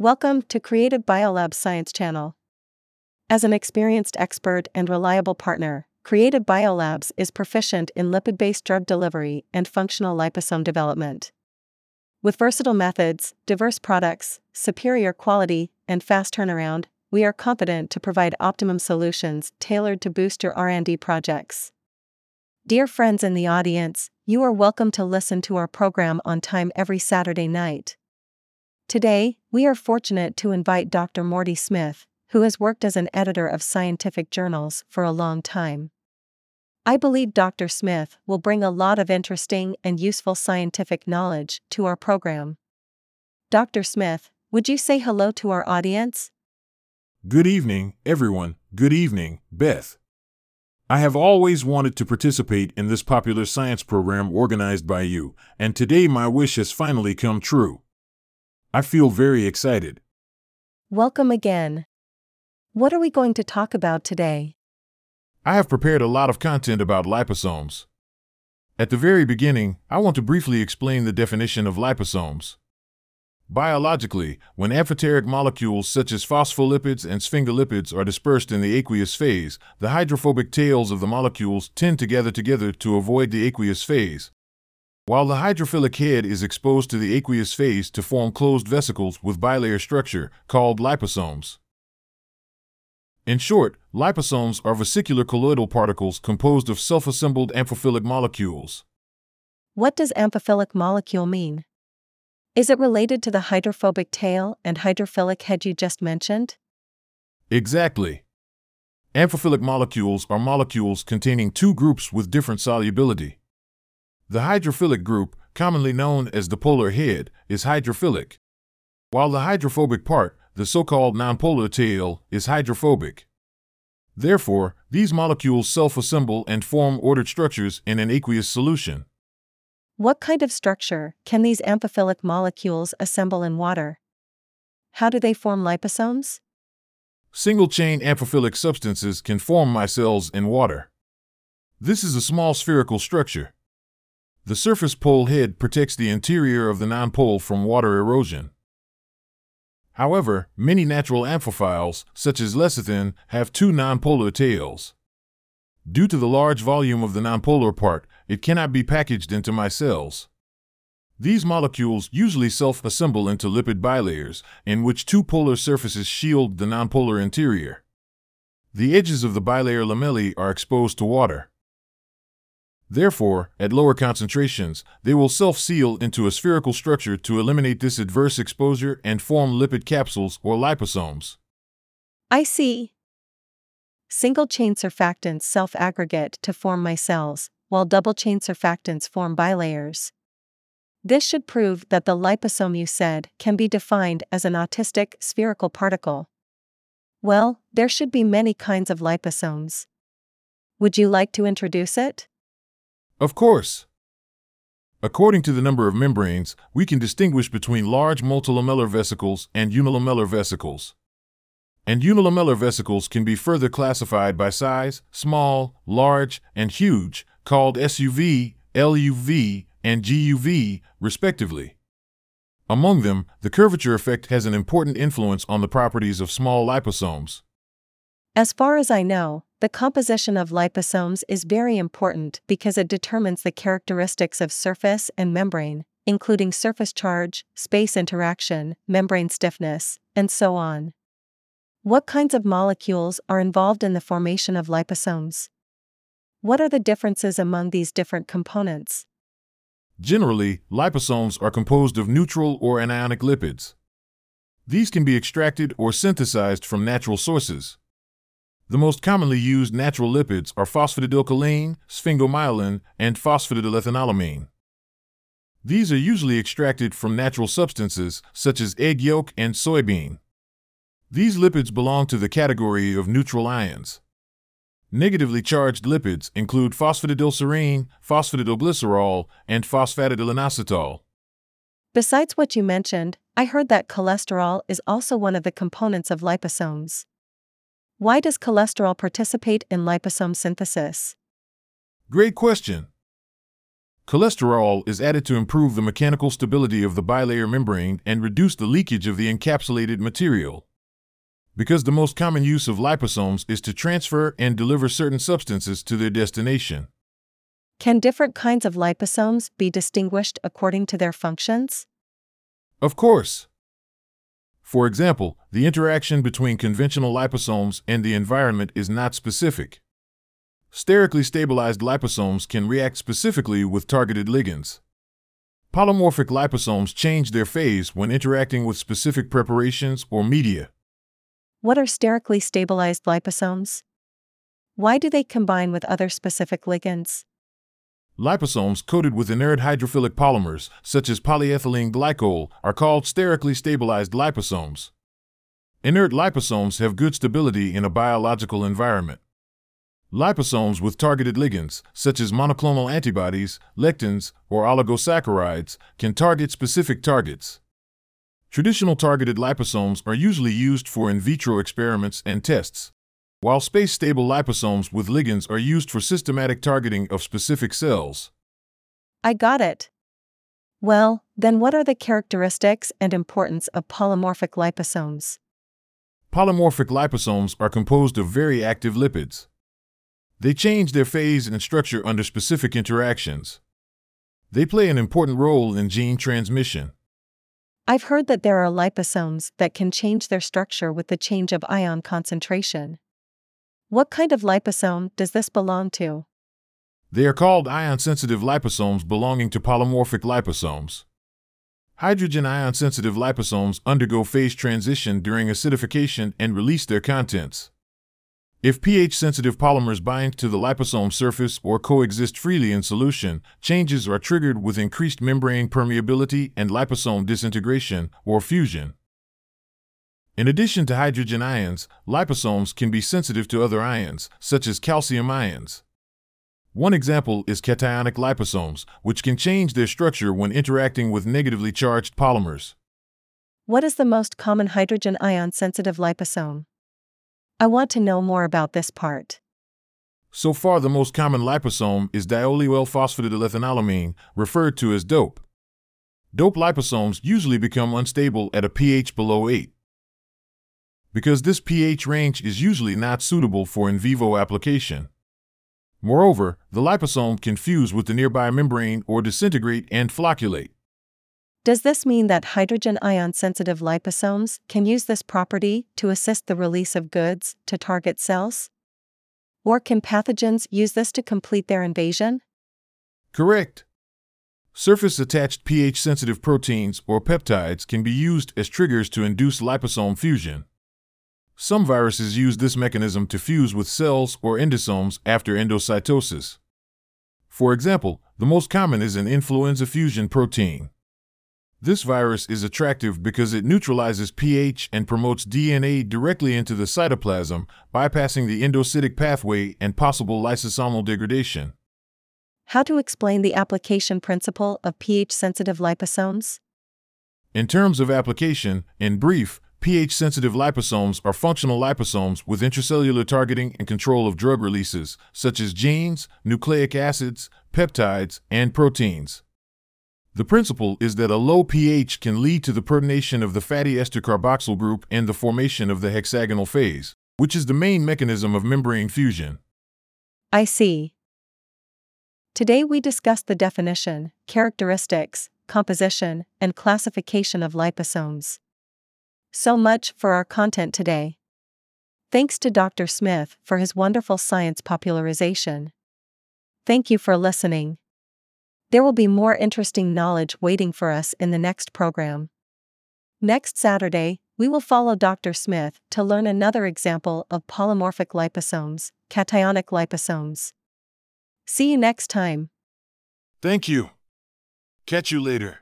Welcome to Creative Biolab Science Channel. As an experienced expert and reliable partner, Creative Biolabs is proficient in lipid based drug delivery and functional liposome development. With versatile methods, diverse products, superior quality, and fast turnaround, we are confident to provide optimum solutions tailored to boost your R&D projects. Dear friends in the audience, you are welcome to listen to our program on time every Saturday night. Today, we are fortunate to invite Dr. Morty Smith, who has worked as an editor of scientific journals for a long time. I believe Dr. Smith will bring a lot of interesting and useful scientific knowledge to our program. Dr. Smith, would you say hello to our audience? Good evening, everyone. Good evening, Beth. I have always wanted to participate in this popular science program organized by you, and today my wish has finally come true. I feel very excited. Welcome again. What are we going to talk about today? I have prepared a lot of content about liposomes. At the very beginning, I want to briefly explain the definition of liposomes. Biologically, when amphoteric molecules such as phospholipids and sphingolipids are dispersed in the aqueous phase, the hydrophobic tails of the molecules tend to gather together to avoid the aqueous phase. While the hydrophilic head is exposed to the aqueous phase to form closed vesicles with bilayer structure, called liposomes. In short, liposomes are vesicular colloidal particles composed of self assembled amphiphilic molecules. What does amphiphilic molecule mean? Is it related to the hydrophobic tail and hydrophilic head you just mentioned? Exactly. Amphiphilic molecules are molecules containing two groups with different solubility. The hydrophilic group, commonly known as the polar head, is hydrophilic, while the hydrophobic part, the so called nonpolar tail, is hydrophobic. Therefore, these molecules self assemble and form ordered structures in an aqueous solution. What kind of structure can these amphiphilic molecules assemble in water? How do they form liposomes? Single chain amphiphilic substances can form micelles in water. This is a small spherical structure. The surface pole head protects the interior of the nonpole from water erosion. However, many natural amphiphiles, such as lecithin, have two nonpolar tails. Due to the large volume of the nonpolar part, it cannot be packaged into micelles. These molecules usually self assemble into lipid bilayers, in which two polar surfaces shield the nonpolar interior. The edges of the bilayer lamellae are exposed to water. Therefore, at lower concentrations, they will self seal into a spherical structure to eliminate this adverse exposure and form lipid capsules or liposomes. I see. Single chain surfactants self aggregate to form micelles, while double chain surfactants form bilayers. This should prove that the liposome you said can be defined as an autistic spherical particle. Well, there should be many kinds of liposomes. Would you like to introduce it? Of course. According to the number of membranes, we can distinguish between large multilamellar vesicles and unilamellar vesicles. And unilamellar vesicles can be further classified by size, small, large, and huge, called SUV, LUV, and GUV, respectively. Among them, the curvature effect has an important influence on the properties of small liposomes. As far as I know, the composition of liposomes is very important because it determines the characteristics of surface and membrane, including surface charge, space interaction, membrane stiffness, and so on. What kinds of molecules are involved in the formation of liposomes? What are the differences among these different components? Generally, liposomes are composed of neutral or anionic lipids. These can be extracted or synthesized from natural sources. The most commonly used natural lipids are phosphatidylcholine, sphingomyelin, and phosphatidylethanolamine. These are usually extracted from natural substances such as egg yolk and soybean. These lipids belong to the category of neutral ions. Negatively charged lipids include phosphatidylserine, phosphatidylglycerol, and phosphatidylinositol. Besides what you mentioned, I heard that cholesterol is also one of the components of liposomes. Why does cholesterol participate in liposome synthesis? Great question. Cholesterol is added to improve the mechanical stability of the bilayer membrane and reduce the leakage of the encapsulated material. Because the most common use of liposomes is to transfer and deliver certain substances to their destination. Can different kinds of liposomes be distinguished according to their functions? Of course. For example, the interaction between conventional liposomes and the environment is not specific. Sterically stabilized liposomes can react specifically with targeted ligands. Polymorphic liposomes change their phase when interacting with specific preparations or media. What are sterically stabilized liposomes? Why do they combine with other specific ligands? Liposomes coated with inert hydrophilic polymers, such as polyethylene glycol, are called sterically stabilized liposomes. Inert liposomes have good stability in a biological environment. Liposomes with targeted ligands, such as monoclonal antibodies, lectins, or oligosaccharides, can target specific targets. Traditional targeted liposomes are usually used for in vitro experiments and tests, while space stable liposomes with ligands are used for systematic targeting of specific cells. I got it. Well, then what are the characteristics and importance of polymorphic liposomes? Polymorphic liposomes are composed of very active lipids. They change their phase and structure under specific interactions. They play an important role in gene transmission. I've heard that there are liposomes that can change their structure with the change of ion concentration. What kind of liposome does this belong to? They are called ion sensitive liposomes belonging to polymorphic liposomes. Hydrogen ion sensitive liposomes undergo phase transition during acidification and release their contents. If pH sensitive polymers bind to the liposome surface or coexist freely in solution, changes are triggered with increased membrane permeability and liposome disintegration or fusion. In addition to hydrogen ions, liposomes can be sensitive to other ions, such as calcium ions. One example is cationic liposomes, which can change their structure when interacting with negatively charged polymers. What is the most common hydrogen ion sensitive liposome? I want to know more about this part. So far, the most common liposome is dioleoyl phosphatidylethanolamine, referred to as DOPE. DOPE liposomes usually become unstable at a pH below 8. Because this pH range is usually not suitable for in vivo application. Moreover, the liposome can fuse with the nearby membrane or disintegrate and flocculate. Does this mean that hydrogen ion sensitive liposomes can use this property to assist the release of goods to target cells? Or can pathogens use this to complete their invasion? Correct. Surface attached pH sensitive proteins or peptides can be used as triggers to induce liposome fusion. Some viruses use this mechanism to fuse with cells or endosomes after endocytosis. For example, the most common is an influenza fusion protein. This virus is attractive because it neutralizes pH and promotes DNA directly into the cytoplasm, bypassing the endocytic pathway and possible lysosomal degradation. How to explain the application principle of pH sensitive liposomes? In terms of application, in brief, pH sensitive liposomes are functional liposomes with intracellular targeting and control of drug releases, such as genes, nucleic acids, peptides, and proteins. The principle is that a low pH can lead to the protonation of the fatty ester carboxyl group and the formation of the hexagonal phase, which is the main mechanism of membrane fusion. I see. Today we discussed the definition, characteristics, composition, and classification of liposomes. So much for our content today. Thanks to Dr. Smith for his wonderful science popularization. Thank you for listening. There will be more interesting knowledge waiting for us in the next program. Next Saturday, we will follow Dr. Smith to learn another example of polymorphic liposomes, cationic liposomes. See you next time. Thank you. Catch you later.